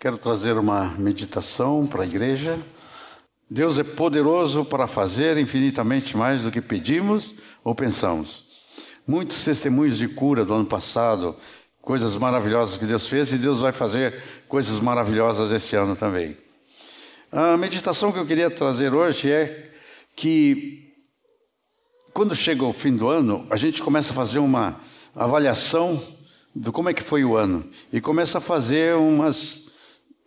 Quero trazer uma meditação para a igreja. Deus é poderoso para fazer infinitamente mais do que pedimos ou pensamos. Muitos testemunhos de cura do ano passado, coisas maravilhosas que Deus fez, e Deus vai fazer coisas maravilhosas esse ano também. A meditação que eu queria trazer hoje é que, quando chega o fim do ano, a gente começa a fazer uma avaliação do como é que foi o ano e começa a fazer umas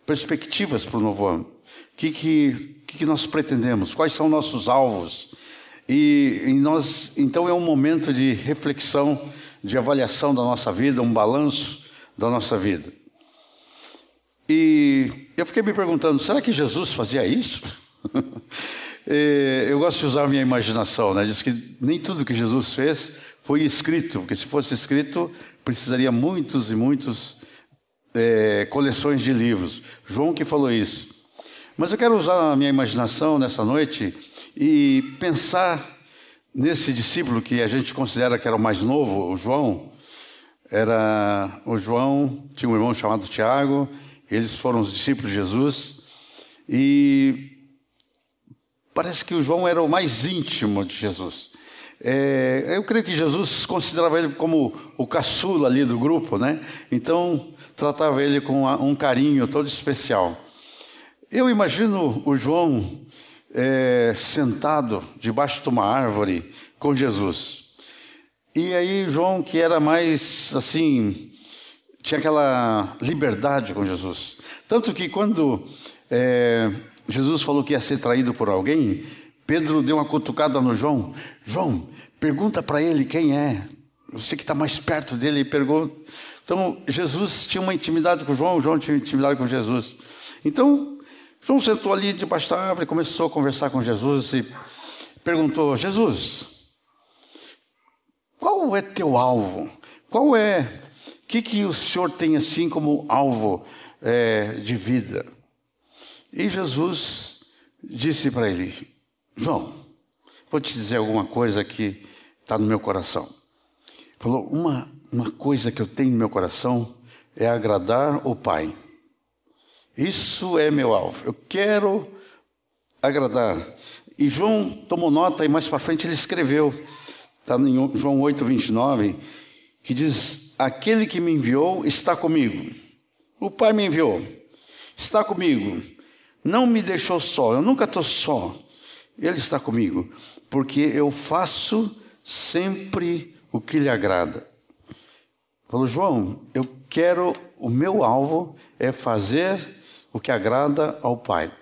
perspectivas para o novo ano. O que, que, que, nós pretendemos? Quais são nossos alvos? E, e nós, então é um momento de reflexão, de avaliação da nossa vida, um balanço da nossa vida. E eu fiquei me perguntando, será que Jesus fazia isso? eu gosto de usar a minha imaginação, né? Diz que nem tudo que Jesus fez foi escrito, porque se fosse escrito, precisaria muitos e muitos é, coleções de livros. João que falou isso. Mas eu quero usar a minha imaginação nessa noite e pensar nesse discípulo que a gente considera que era o mais novo, o João. Era o João tinha um irmão chamado Tiago. Eles foram os discípulos de Jesus e parece que o João era o mais íntimo de Jesus. É, eu creio que Jesus considerava ele como o caçula ali do grupo, né? Então tratava ele com um carinho todo especial. Eu imagino o João é, sentado debaixo de uma árvore com Jesus. E aí João, que era mais assim, tinha aquela liberdade com Jesus. Tanto que quando é, Jesus falou que ia ser traído por alguém, Pedro deu uma cutucada no João. João, pergunta para ele quem é. Você que está mais perto dele pergunta. Então, Jesus tinha uma intimidade com João, João tinha intimidade com Jesus. Então, João sentou ali debaixo da árvore, começou a conversar com Jesus e perguntou: Jesus, qual é teu alvo? Qual é. O que, que o senhor tem assim como alvo é, de vida? E Jesus disse para ele: João, vou te dizer alguma coisa que está no meu coração. Falou: uma, uma coisa que eu tenho no meu coração é agradar o Pai. Isso é meu alvo. Eu quero agradar. E João tomou nota e mais para frente ele escreveu, está em João 8, 29, que diz: Aquele que me enviou está comigo. O Pai me enviou, está comigo. Não me deixou só, eu nunca estou só. Ele está comigo, porque eu faço sempre o que lhe agrada. Falou, João, eu quero, o meu alvo é fazer o que agrada ao Pai.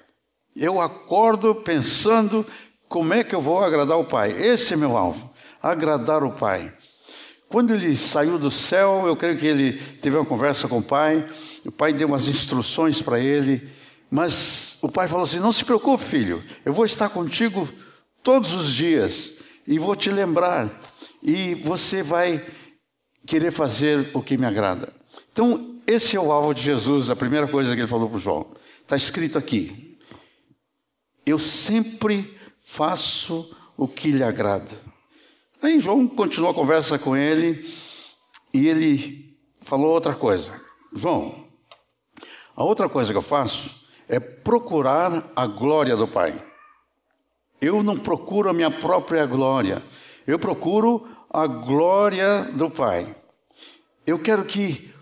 Eu acordo pensando como é que eu vou agradar o Pai. Esse é meu alvo, agradar o Pai. Quando ele saiu do céu, eu creio que ele teve uma conversa com o pai, o pai deu umas instruções para ele, mas o pai falou assim: Não se preocupe, filho, eu vou estar contigo todos os dias e vou te lembrar, e você vai querer fazer o que me agrada. Então, esse é o alvo de Jesus, a primeira coisa que ele falou para João. Está escrito aqui: Eu sempre faço o que lhe agrada. Aí João continuou a conversa com ele e ele falou outra coisa. João, a outra coisa que eu faço é procurar a glória do Pai. Eu não procuro a minha própria glória, eu procuro a glória do Pai. Eu quero que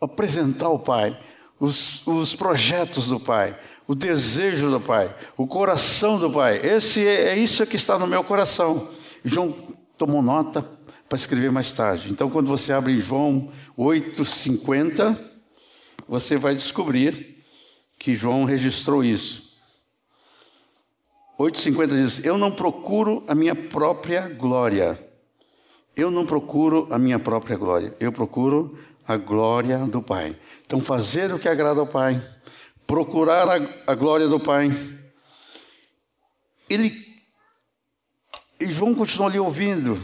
apresentar ao Pai os, os projetos do Pai, o desejo do Pai, o coração do Pai. Esse é, é isso que está no meu coração. João tomou nota para escrever mais tarde. Então, quando você abre João 8,50, você vai descobrir que João registrou isso. 8,50 diz: Eu não procuro a minha própria glória. Eu não procuro a minha própria glória. Eu procuro a glória do Pai. Então, fazer o que agrada ao Pai, procurar a, a glória do Pai. Ele. E João continuou ali ouvindo.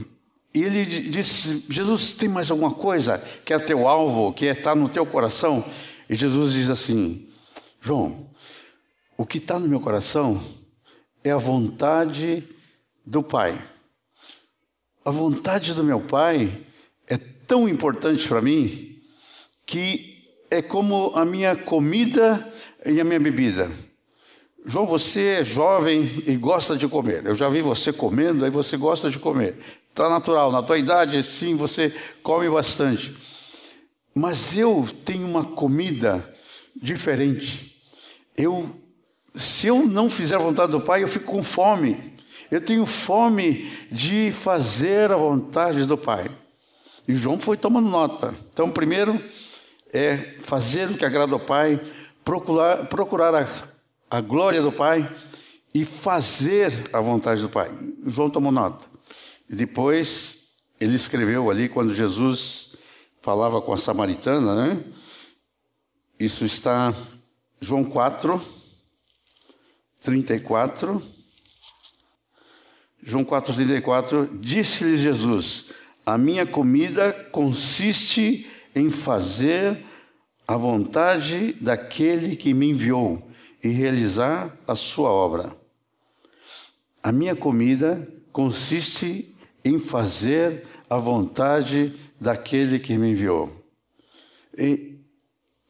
E ele disse: Jesus, tem mais alguma coisa que é teu alvo, que está no teu coração? E Jesus diz assim: João, o que está no meu coração é a vontade do Pai. A vontade do meu Pai é tão importante para mim que é como a minha comida e a minha bebida. João, você é jovem e gosta de comer. Eu já vi você comendo, aí você gosta de comer. Está natural, na tua idade, sim, você come bastante. Mas eu tenho uma comida diferente. Eu, se eu não fizer a vontade do Pai, eu fico com fome. Eu tenho fome de fazer a vontade do Pai. E João foi tomando nota. Então, primeiro é fazer o que agrada ao Pai, procurar, procurar a a glória do Pai e fazer a vontade do Pai. João tomou nota. E depois ele escreveu ali quando Jesus falava com a samaritana, né? Isso está João 4, 34. João 4, 34. Disse-lhe Jesus: A minha comida consiste em fazer a vontade daquele que me enviou e realizar a sua obra. A minha comida consiste em fazer a vontade daquele que me enviou. E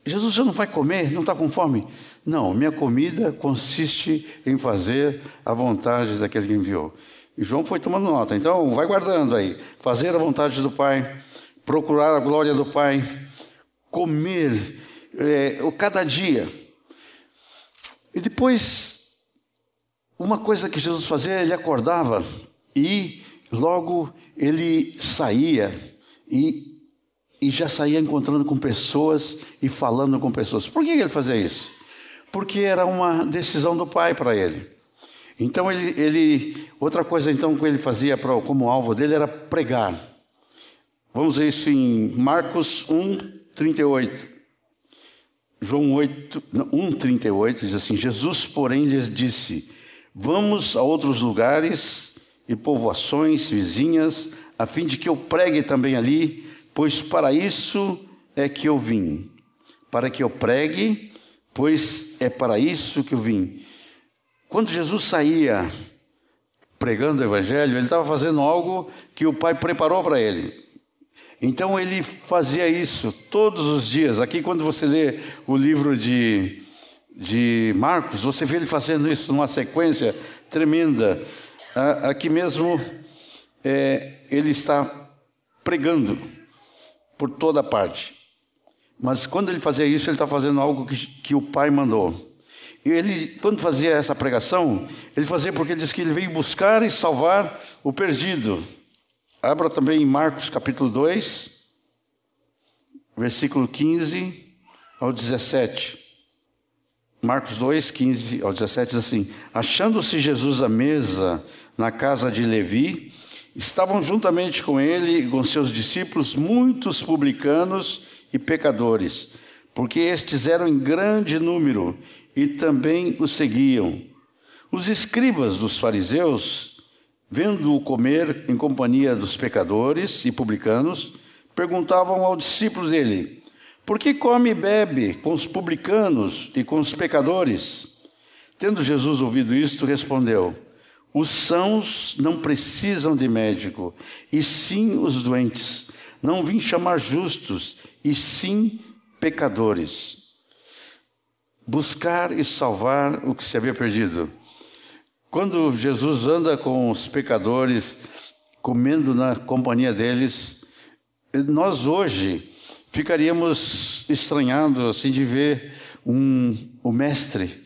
Jesus já não vai comer, não está com fome? Não, minha comida consiste em fazer a vontade daquele que enviou. E João foi tomando nota, então vai guardando aí. Fazer a vontade do Pai, procurar a glória do Pai, comer é, cada dia e depois, uma coisa que Jesus fazia, ele acordava e logo ele saía e, e já saía encontrando com pessoas e falando com pessoas. Por que ele fazia isso? Porque era uma decisão do Pai para ele. Então ele, ele, outra coisa então que ele fazia pra, como alvo dele era pregar. Vamos ver isso em Marcos 1, 38. João 8, 1,38 diz assim: Jesus, porém, lhes disse: Vamos a outros lugares e povoações vizinhas, a fim de que eu pregue também ali, pois para isso é que eu vim. Para que eu pregue, pois é para isso que eu vim. Quando Jesus saía pregando o Evangelho, ele estava fazendo algo que o Pai preparou para ele. Então ele fazia isso todos os dias. Aqui, quando você lê o livro de, de Marcos, você vê ele fazendo isso numa sequência tremenda. Aqui mesmo, é, ele está pregando por toda parte. Mas quando ele fazia isso, ele está fazendo algo que, que o Pai mandou. Ele, quando fazia essa pregação, ele fazia porque ele disse que ele veio buscar e salvar o perdido. Abra também em Marcos capítulo 2, versículo 15 ao 17. Marcos 2, 15 ao 17 diz assim: Achando-se Jesus à mesa na casa de Levi, estavam juntamente com ele e com seus discípulos muitos publicanos e pecadores, porque estes eram em grande número e também o seguiam. Os escribas dos fariseus vendo-o comer em companhia dos pecadores e publicanos, perguntavam aos discípulos dele: Por que come e bebe com os publicanos e com os pecadores? Tendo Jesus ouvido isto, respondeu: Os sãos não precisam de médico, e sim os doentes. Não vim chamar justos, e sim pecadores. Buscar e salvar o que se havia perdido. Quando Jesus anda com os pecadores, comendo na companhia deles, nós hoje ficaríamos estranhados assim de ver um, o mestre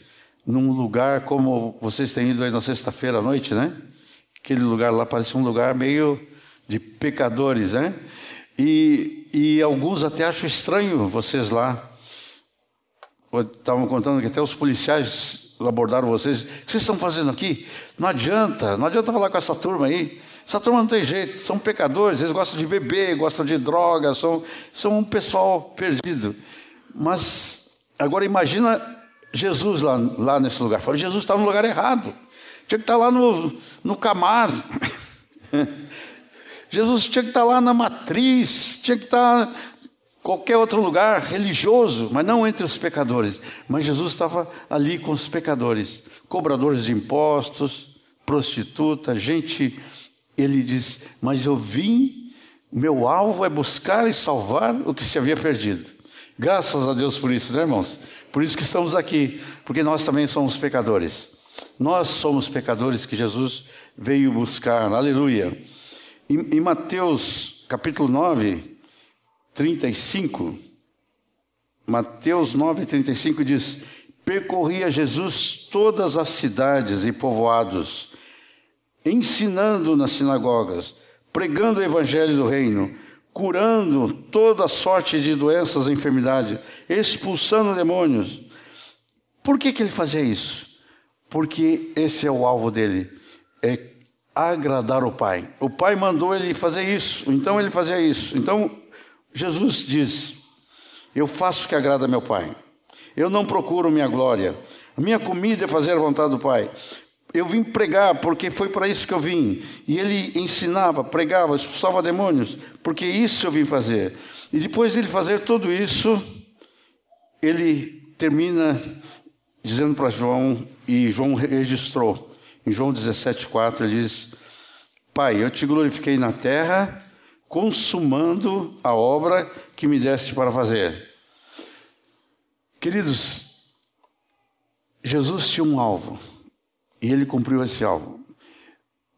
num lugar como vocês têm ido aí na sexta-feira à noite, né? Aquele lugar lá parece um lugar meio de pecadores, né? E, e alguns até acham estranho vocês lá. Estavam contando que até os policiais abordaram vocês, o que vocês estão fazendo aqui? Não adianta, não adianta falar com essa turma aí. Essa turma não tem jeito, são pecadores, eles gostam de beber, gostam de droga, são, são um pessoal perdido. Mas agora imagina Jesus lá, lá nesse lugar. Fala, Jesus está no lugar errado. Tinha que estar lá no, no Camar. Jesus tinha que estar lá na matriz, tinha que estar qualquer outro lugar religioso, mas não entre os pecadores. Mas Jesus estava ali com os pecadores, cobradores de impostos, prostituta, gente. Ele diz: Mas eu vim, meu alvo é buscar e salvar o que se havia perdido. Graças a Deus por isso, né, irmãos? Por isso que estamos aqui, porque nós também somos pecadores. Nós somos pecadores que Jesus veio buscar. Aleluia. Em, em Mateus capítulo 9, 35, Mateus 9, 35 diz: Percorria Jesus todas as cidades e povoados, ensinando nas sinagogas, pregando o evangelho do reino curando toda sorte de doenças e enfermidades, expulsando demônios. Por que, que ele fazia isso? Porque esse é o alvo dele, é agradar o Pai. O Pai mandou ele fazer isso, então ele fazia isso. Então Jesus diz: Eu faço o que agrada meu Pai. Eu não procuro minha glória. A minha comida é fazer a vontade do Pai. Eu vim pregar porque foi para isso que eu vim. E ele ensinava, pregava, expulsava demônios, porque isso eu vim fazer. E depois de ele fazer tudo isso, ele termina dizendo para João, e João registrou, em João 17,4, ele diz: Pai, eu te glorifiquei na terra, consumando a obra que me deste para fazer. Queridos, Jesus tinha um alvo. E ele cumpriu esse alvo.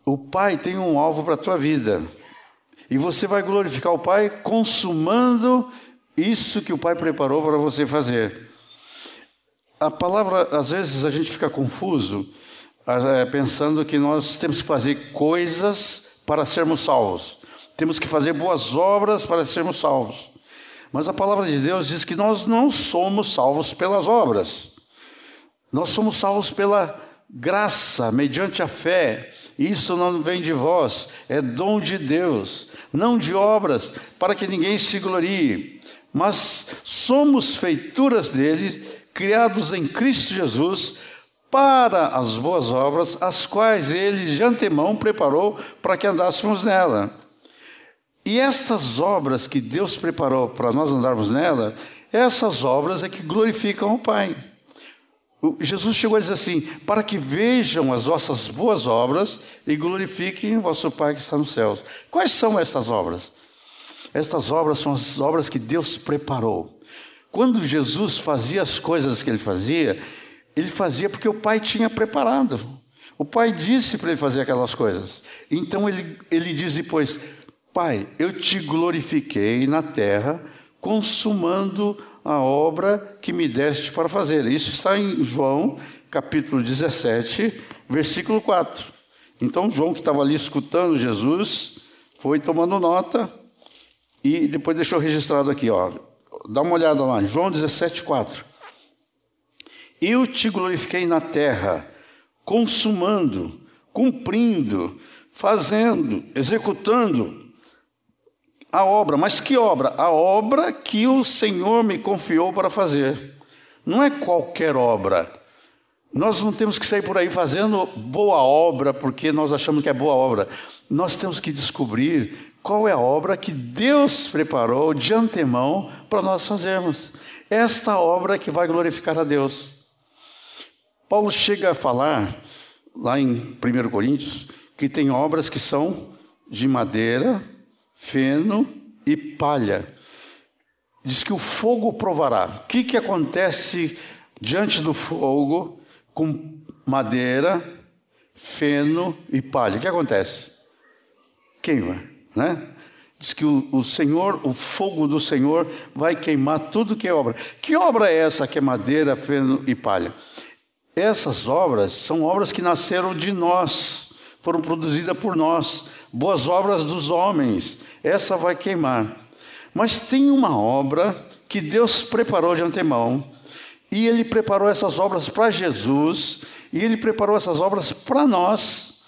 O Pai tem um alvo para a tua vida. E você vai glorificar o Pai consumando isso que o Pai preparou para você fazer. A palavra, às vezes a gente fica confuso, é, pensando que nós temos que fazer coisas para sermos salvos. Temos que fazer boas obras para sermos salvos. Mas a palavra de Deus diz que nós não somos salvos pelas obras. Nós somos salvos pela graça, mediante a fé. Isso não vem de vós, é dom de Deus, não de obras, para que ninguém se glorie. Mas somos feituras dele, criados em Cristo Jesus, para as boas obras, as quais ele de antemão preparou para que andássemos nela. E estas obras que Deus preparou para nós andarmos nela, essas obras é que glorificam o Pai. Jesus chegou a dizer assim: para que vejam as vossas boas obras e glorifiquem o vosso Pai que está nos céus. Quais são estas obras? Estas obras são as obras que Deus preparou. Quando Jesus fazia as coisas que ele fazia, ele fazia porque o Pai tinha preparado. O Pai disse para ele fazer aquelas coisas. Então ele, ele diz depois: Pai, eu te glorifiquei na terra, consumando a obra que me deste para fazer. Isso está em João, capítulo 17, versículo 4. Então, João, que estava ali escutando Jesus, foi tomando nota e depois deixou registrado aqui, ó. Dá uma olhada lá, João 17, 4. Eu te glorifiquei na terra, consumando, cumprindo, fazendo, executando a obra. Mas que obra? A obra que o Senhor me confiou para fazer. Não é qualquer obra. Nós não temos que sair por aí fazendo boa obra porque nós achamos que é boa obra. Nós temos que descobrir qual é a obra que Deus preparou de antemão para nós fazermos. Esta obra que vai glorificar a Deus. Paulo chega a falar, lá em 1 Coríntios, que tem obras que são de madeira, feno e palha. Diz que o fogo provará. O que, que acontece diante do fogo com madeira, feno e palha? O que acontece? Queima, né? Diz que o, o, Senhor, o fogo do Senhor vai queimar tudo que é obra. Que obra é essa que é madeira, feno e palha? Essas obras são obras que nasceram de nós, foram produzidas por nós boas obras dos homens, essa vai queimar. Mas tem uma obra que Deus preparou de antemão, e Ele preparou essas obras para Jesus, e Ele preparou essas obras para nós,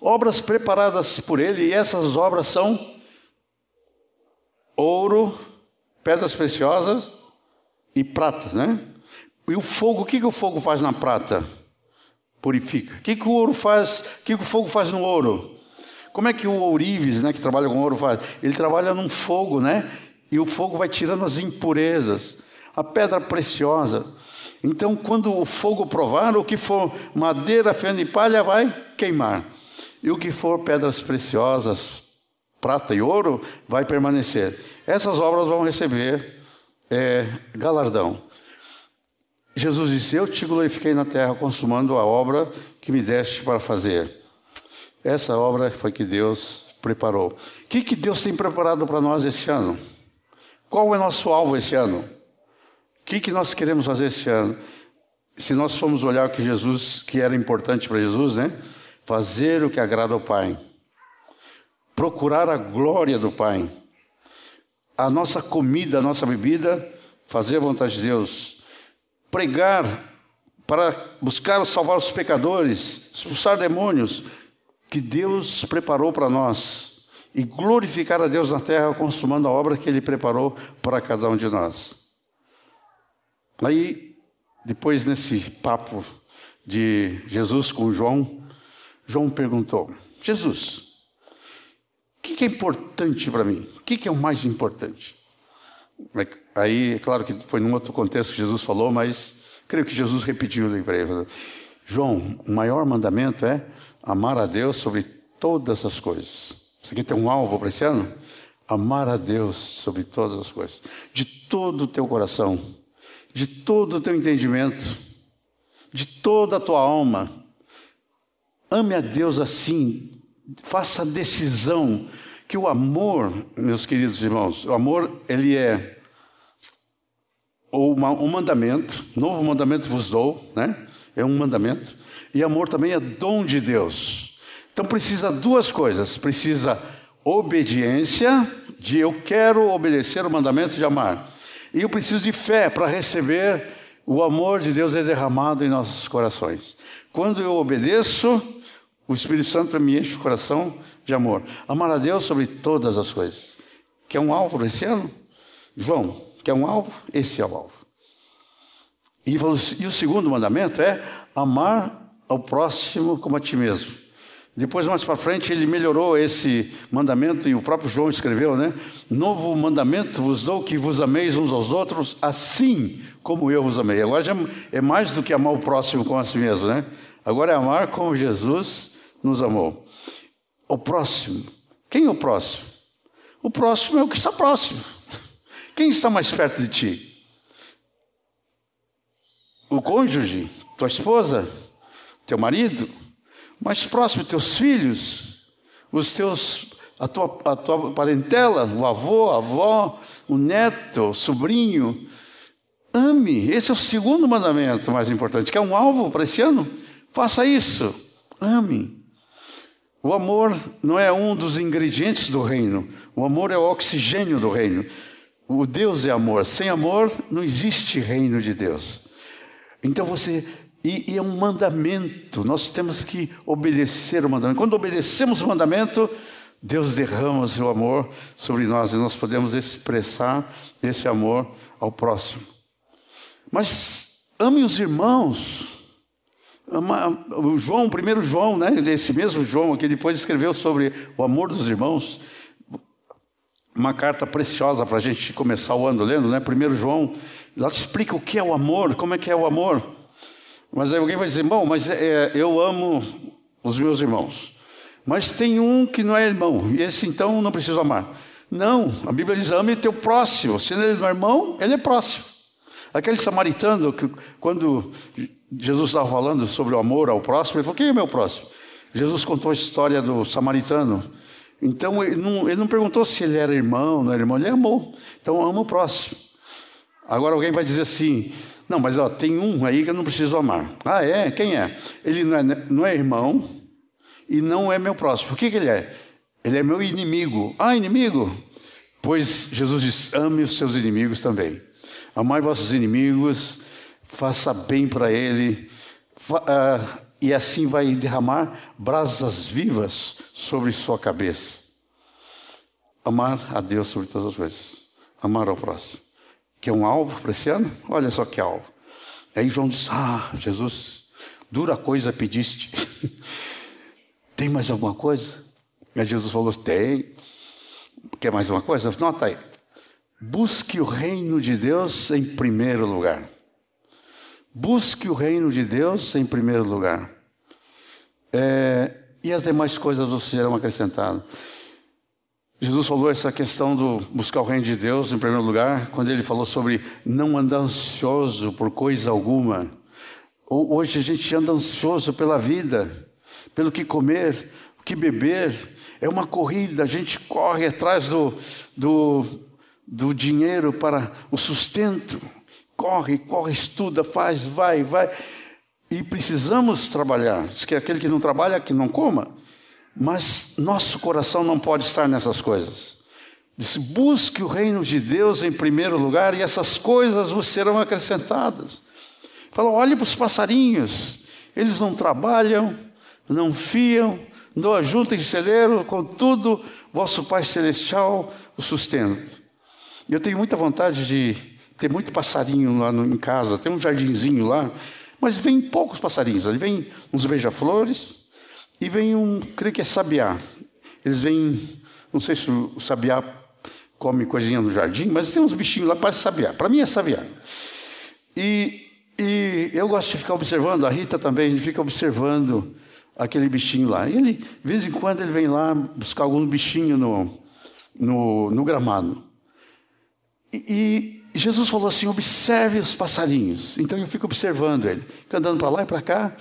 obras preparadas por Ele, e essas obras são ouro, pedras preciosas e prata, né? E o fogo, o que, que o fogo faz na prata? Purifica. O que, que o ouro faz? O que, que o fogo faz no ouro? Como é que o ourives, né, que trabalha com ouro, faz? Ele trabalha num fogo, né? E o fogo vai tirando as impurezas, a pedra preciosa. Então, quando o fogo provar, o que for madeira, feno e palha vai queimar. E o que for pedras preciosas, prata e ouro, vai permanecer. Essas obras vão receber é galardão. Jesus disse: Eu te glorifiquei na terra, consumando a obra que me deste para fazer. Essa obra foi que Deus preparou. O que, que Deus tem preparado para nós esse ano? Qual é nosso alvo esse ano? O que, que nós queremos fazer esse ano? Se nós formos olhar o que Jesus, que era importante para Jesus, né? Fazer o que agrada ao Pai. Procurar a glória do Pai. A nossa comida, a nossa bebida, fazer a vontade de Deus. Pregar para buscar salvar os pecadores, expulsar demônios que Deus preparou para nós e glorificar a Deus na terra consumando a obra que ele preparou para cada um de nós. Aí, depois nesse papo de Jesus com João, João perguntou: Jesus, o que é importante para mim? O que é o mais importante? Aí, é claro que foi num outro contexto que Jesus falou, mas creio que Jesus repetiu para ele. João, o maior mandamento é amar a Deus sobre todas as coisas. Você quer ter um alvo para esse ano? Amar a Deus sobre todas as coisas, de todo o teu coração, de todo o teu entendimento, de toda a tua alma. Ame a Deus assim, faça a decisão que o amor, meus queridos irmãos, o amor ele é um mandamento, novo mandamento vos dou, né? É um mandamento. E amor também é dom de Deus. Então precisa duas coisas: precisa obediência, de eu quero obedecer o mandamento de amar. E eu preciso de fé para receber o amor de Deus é derramado em nossos corações. Quando eu obedeço, o Espírito Santo me enche o coração de amor. Amar a Deus sobre todas as coisas. Quer um alvo esse ano? João, quer um alvo? Esse é o alvo. E, e o segundo mandamento é amar ao próximo como a ti mesmo. Depois, mais para frente, ele melhorou esse mandamento e o próprio João escreveu, né? Novo mandamento vos dou que vos ameis uns aos outros, assim como eu vos amei. Agora já é mais do que amar o próximo como a si mesmo, né? Agora é amar como Jesus nos amou. O próximo. Quem é o próximo? O próximo é o que está próximo. Quem está mais perto de ti? O cônjuge, tua esposa, teu marido, mais próximo, teus filhos, os teus, a tua, a tua parentela, o avô, a avó, o neto, o sobrinho. Ame, esse é o segundo mandamento mais importante, que é um alvo para esse ano. Faça isso, ame. O amor não é um dos ingredientes do reino, o amor é o oxigênio do reino. O Deus é amor, sem amor não existe reino de Deus. Então você e, e, é um mandamento, nós temos que obedecer o mandamento. Quando obedecemos o mandamento, Deus derrama o seu amor sobre nós e nós podemos expressar esse amor ao próximo. Mas ame os irmãos. O João, o primeiro João, né? Esse mesmo João que depois escreveu sobre o amor dos irmãos. Uma carta preciosa para a gente começar o ano lendo, né? Primeiro João, lá explica o que é o amor, como é que é o amor. Mas aí alguém vai dizer, bom, mas é, eu amo os meus irmãos. Mas tem um que não é irmão, e esse então não preciso amar. Não, a Bíblia diz: ame teu próximo. Se ele não é irmão, ele é próximo. Aquele samaritano, que quando Jesus estava falando sobre o amor ao próximo, ele falou: quem é meu próximo? Jesus contou a história do samaritano. Então ele não, ele não perguntou se ele era irmão, não era irmão, ele amou. Então ama o próximo. Agora alguém vai dizer assim: não, mas ó, tem um aí que eu não preciso amar. Ah, é? Quem é? Ele não é, não é irmão e não é meu próximo. O que, que ele é? Ele é meu inimigo. Ah, inimigo? Pois Jesus diz: ame os seus inimigos também. Amai vossos inimigos, faça bem para ele, uh, e assim vai derramar brasas vivas sobre sua cabeça. Amar a Deus sobre todas as coisas, amar ao próximo que é um alvo para esse ano? Olha só que alvo. Aí João diz: Ah, Jesus, dura coisa pediste. Tem mais alguma coisa? Aí Jesus falou: Tem. Quer mais uma coisa? Nota aí. Busque o reino de Deus em primeiro lugar. Busque o reino de Deus em primeiro lugar. É, e as demais coisas serão acrescentadas. Jesus falou essa questão do buscar o reino de Deus em primeiro lugar, quando ele falou sobre não andar ansioso por coisa alguma. Hoje a gente anda ansioso pela vida, pelo que comer, o que beber. É uma corrida, a gente corre atrás do, do, do dinheiro para o sustento. Corre, corre, estuda, faz, vai, vai. E precisamos trabalhar. Diz que aquele que não trabalha, que não coma. Mas nosso coração não pode estar nessas coisas. Diz, busque o reino de Deus em primeiro lugar e essas coisas vos serão acrescentadas. Fala, olhe para os passarinhos, eles não trabalham, não fiam, não ajuntem celeiro, contudo, vosso Pai Celestial o sustenta. Eu tenho muita vontade de ter muito passarinho lá em casa, tem um jardinzinho lá, mas vem poucos passarinhos, ali vem uns beija-flores e vem um, creio que é sabiá. Eles vêm, não sei se o sabiá come coisinha no jardim, mas tem uns bichinhos lá, parece sabiá. Para mim é sabiá. E e eu gosto de ficar observando, a Rita também, a gente fica observando aquele bichinho lá. E ele, de vez em quando, ele vem lá buscar algum bichinho no, no, no gramado. E, e, Jesus falou assim: observe os passarinhos. Então eu fico observando ele, andando para lá e para cá.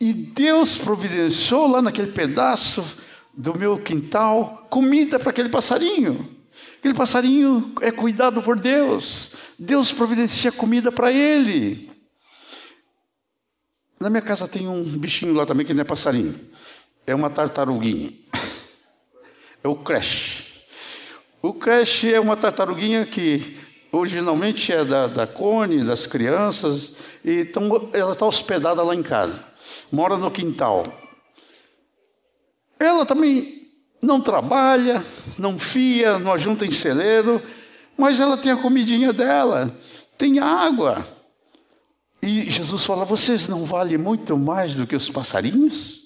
E Deus providenciou lá naquele pedaço do meu quintal comida para aquele passarinho. Aquele passarinho é cuidado por Deus. Deus providencia comida para ele. Na minha casa tem um bichinho lá também que não é passarinho. É uma tartaruguinha. É o creche. O creche é uma tartaruguinha que originalmente é da, da Cone, das crianças, e então ela está hospedada lá em casa. Mora no quintal. Ela também não trabalha, não fia, não ajunta em celeiro, mas ela tem a comidinha dela, tem água. E Jesus fala: vocês não valem muito mais do que os passarinhos?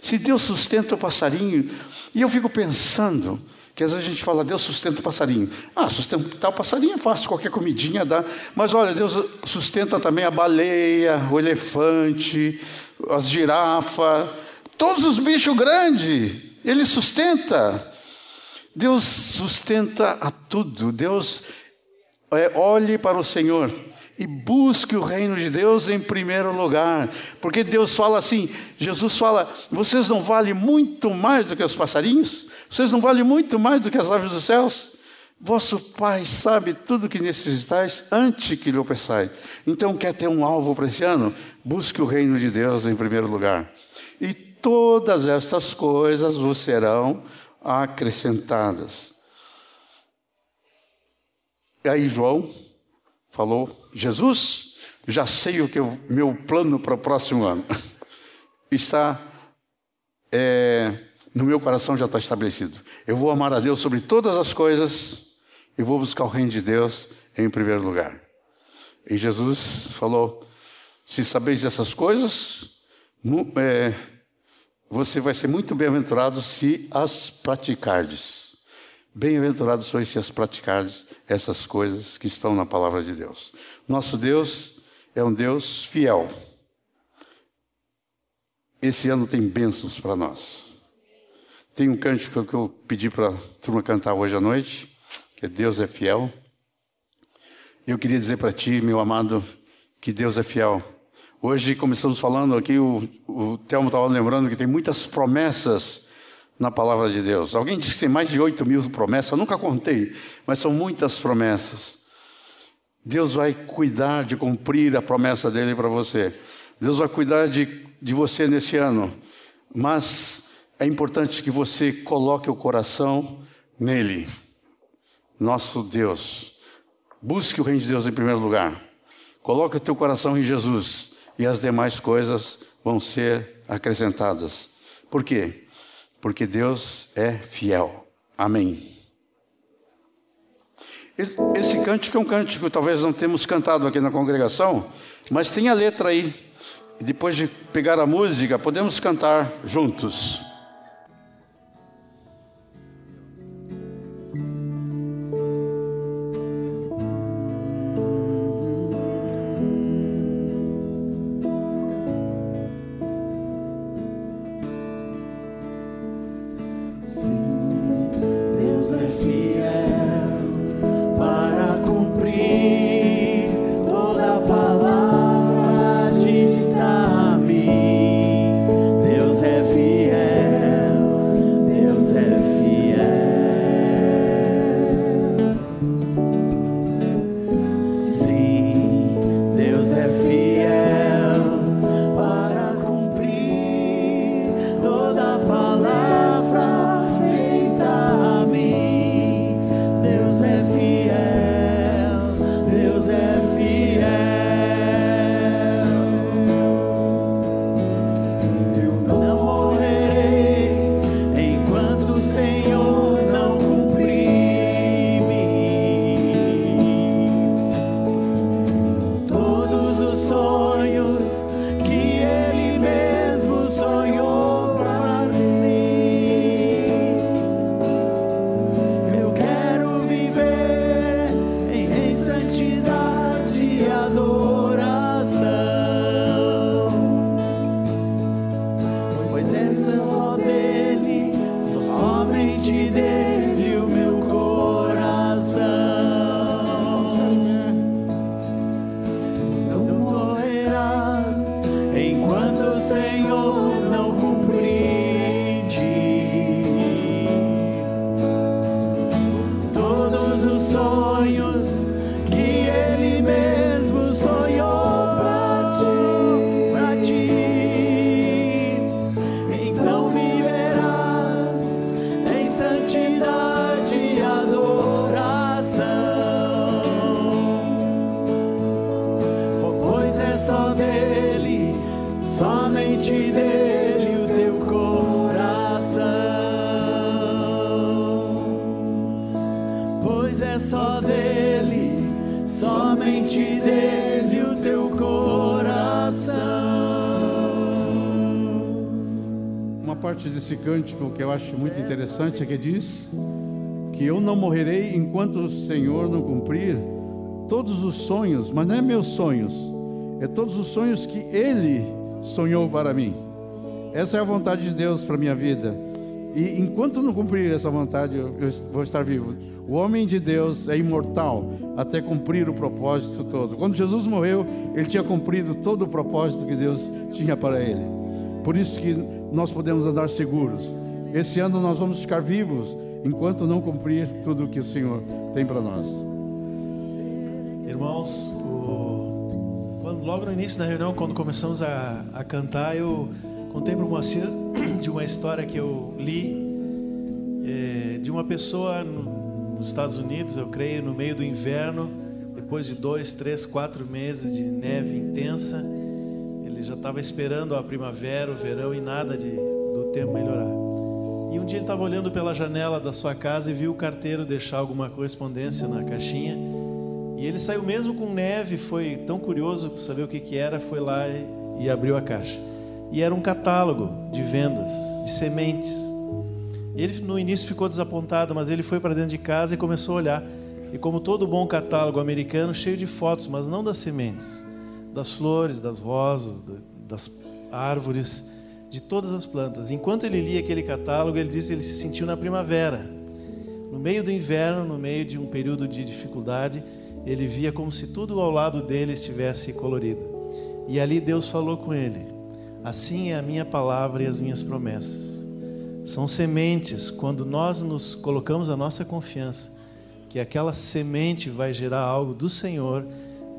Se Deus sustenta o passarinho, e eu fico pensando, que às vezes a gente fala, Deus sustenta o passarinho. Ah, sustentar o passarinho é fácil, qualquer comidinha dá. Mas olha, Deus sustenta também a baleia, o elefante, as girafas, todos os bichos grandes, Ele sustenta. Deus sustenta a tudo. Deus é, olhe para o Senhor e busque o reino de Deus em primeiro lugar. Porque Deus fala assim, Jesus fala: vocês não valem muito mais do que os passarinhos? Vocês não valem muito mais do que as aves dos céus? Vosso Pai sabe tudo que necessitais antes que lhe peçais. Então, quer ter um alvo para esse ano? Busque o reino de Deus em primeiro lugar. E todas estas coisas vos serão acrescentadas. E aí João falou: Jesus, já sei o que o meu plano para o próximo ano está é, no meu coração já está estabelecido. Eu vou amar a Deus sobre todas as coisas e vou buscar o reino de Deus em primeiro lugar. E Jesus falou: se sabeis essas coisas, é, você vai ser muito bem-aventurado se as praticardes. Bem-aventurados sois se as praticardes essas coisas que estão na palavra de Deus. Nosso Deus é um Deus fiel. Esse ano tem bênçãos para nós. Tem um cântico que eu pedi para a turma cantar hoje à noite, que é Deus é fiel. Eu queria dizer para ti, meu amado, que Deus é fiel. Hoje começamos falando aqui, o, o Telmo estava lembrando que tem muitas promessas na palavra de Deus. Alguém disse que tem mais de 8 mil promessas, eu nunca contei, mas são muitas promessas. Deus vai cuidar de cumprir a promessa dele para você. Deus vai cuidar de, de você nesse ano. Mas é importante que você coloque o coração nele. Nosso Deus. Busque o reino de Deus em primeiro lugar. Coloque o teu coração em Jesus e as demais coisas vão ser acrescentadas. Por quê? Porque Deus é fiel. Amém. Esse cântico é um cântico talvez não temos cantado aqui na congregação, mas tem a letra aí. Depois de pegar a música, podemos cantar juntos. Desse cântico que eu acho muito interessante é que diz que eu não morrerei enquanto o Senhor não cumprir todos os sonhos, mas não é meus sonhos, é todos os sonhos que Ele sonhou para mim. Essa é a vontade de Deus para minha vida. E enquanto não cumprir essa vontade, eu eu vou estar vivo. O homem de Deus é imortal até cumprir o propósito todo. Quando Jesus morreu, ele tinha cumprido todo o propósito que Deus tinha para ele. Por isso que nós podemos andar seguros. Esse ano nós vamos ficar vivos enquanto não cumprir tudo o que o Senhor tem para nós. Irmãos, o- quando- logo no início da reunião, quando começamos a, a cantar, eu contei para o Moacir de uma história que eu li eh, de uma pessoa no- nos Estados Unidos, eu creio, no meio do inverno, depois de dois, três, quatro meses de neve intensa, ele já estava esperando a primavera, o verão e nada de, do tempo melhorar. E um dia ele estava olhando pela janela da sua casa e viu o carteiro deixar alguma correspondência na caixinha. E ele saiu mesmo com neve, foi tão curioso para saber o que, que era, foi lá e, e abriu a caixa. E era um catálogo de vendas, de sementes. Ele no início ficou desapontado, mas ele foi para dentro de casa e começou a olhar. E como todo bom catálogo americano, cheio de fotos, mas não das sementes, das flores, das rosas, da- das árvores, de todas as plantas. Enquanto ele lia aquele catálogo, ele disse que ele se sentiu na primavera. No meio do inverno, no meio de um período de dificuldade, ele via como se tudo ao lado dele estivesse colorido. E ali Deus falou com ele: Assim é a minha palavra e as minhas promessas. São sementes, quando nós nos colocamos a nossa confiança, que aquela semente vai gerar algo do Senhor,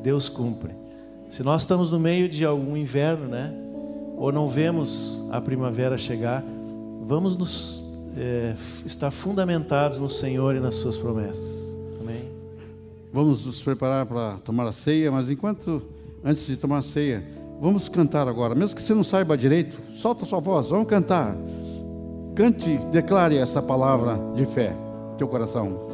Deus cumpre. Se nós estamos no meio de algum inverno, né? Ou não vemos a primavera chegar, vamos nos é, estar fundamentados no Senhor e nas Suas promessas. Amém? Vamos nos preparar para tomar a ceia, mas enquanto, antes de tomar a ceia, vamos cantar agora. Mesmo que você não saiba direito, solta sua voz, vamos cantar. Cante, declare essa palavra de fé teu coração.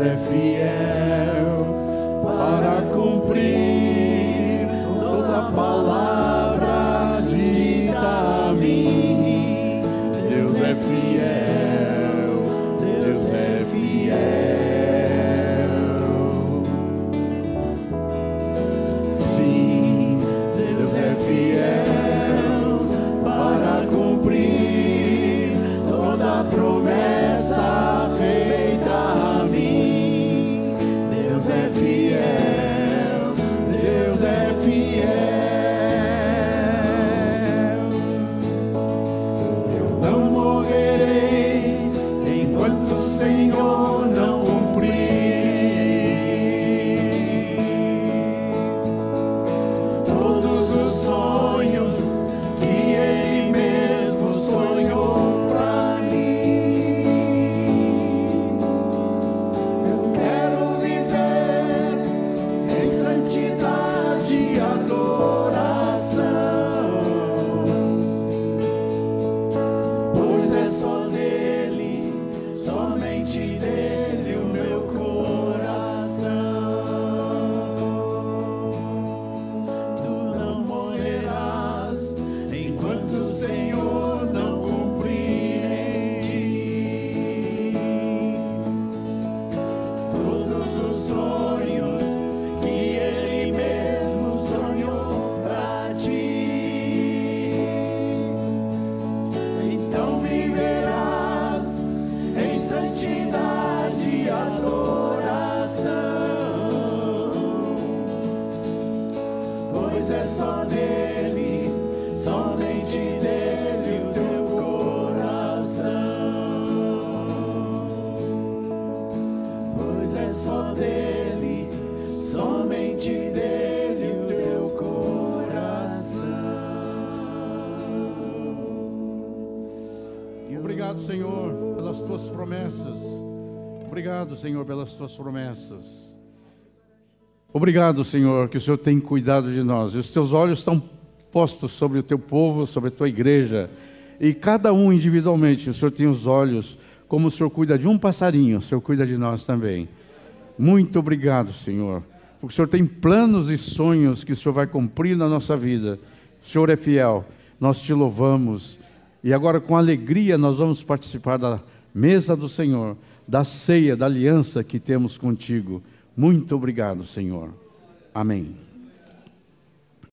É fiel para cumprir toda palavra É só nele, somente dele o teu coração. Pois é só dele, somente dele o teu coração. Obrigado, Senhor, pelas tuas promessas. Obrigado, Senhor, pelas tuas promessas. Obrigado, Senhor, que o Senhor tem cuidado de nós. Os teus olhos estão postos sobre o teu povo, sobre a tua igreja. E cada um individualmente, o Senhor tem os olhos, como o Senhor cuida de um passarinho, o Senhor cuida de nós também. Muito obrigado, Senhor, porque o Senhor tem planos e sonhos que o Senhor vai cumprir na nossa vida. O Senhor é fiel, nós te louvamos. E agora, com alegria, nós vamos participar da mesa do Senhor, da ceia, da aliança que temos contigo. Muito obrigado, Senhor. Amém.